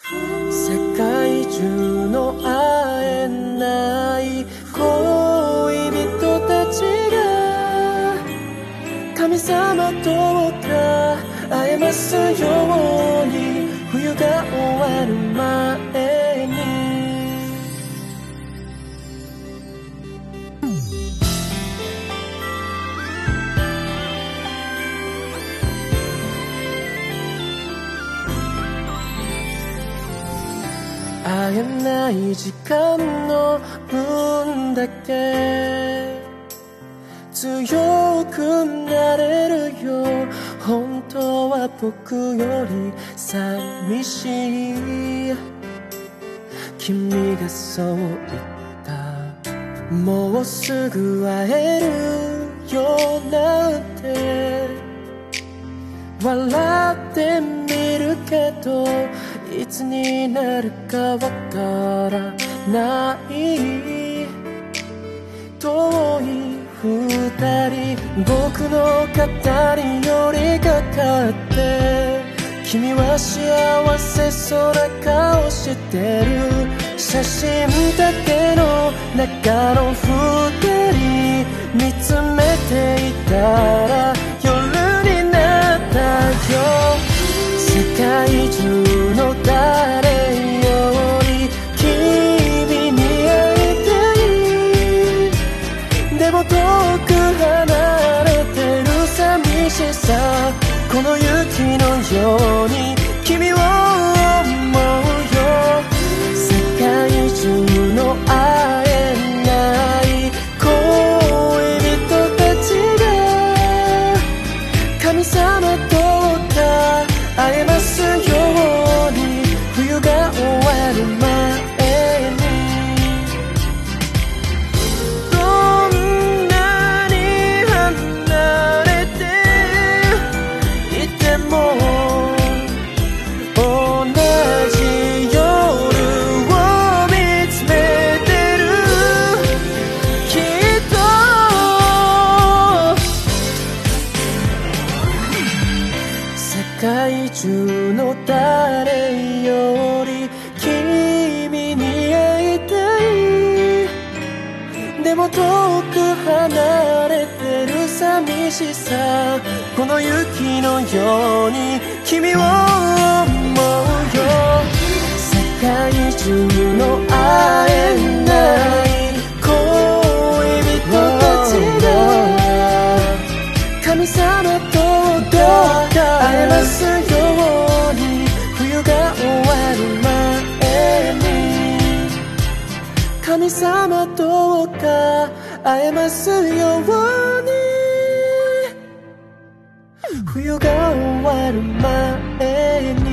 世界中の会えない恋人たちが神様とか会えますように。冬が終わる前会えない時間の分だけ。強くなれるよ。本当は僕より寂しい。君がそう言った。もうすぐ会えるよなんて。笑ってみるけどいつになるかわからない。遠い二人僕の肩に寄りかかって君は幸せそうな顔してる。写真だけの中の界中の誰より君に会いたいでも遠く離れてる寂しさこの雪のように君を思うよ世界中の会どうか会えますように冬が終わる前に神様どうか会えますように冬が終わる前に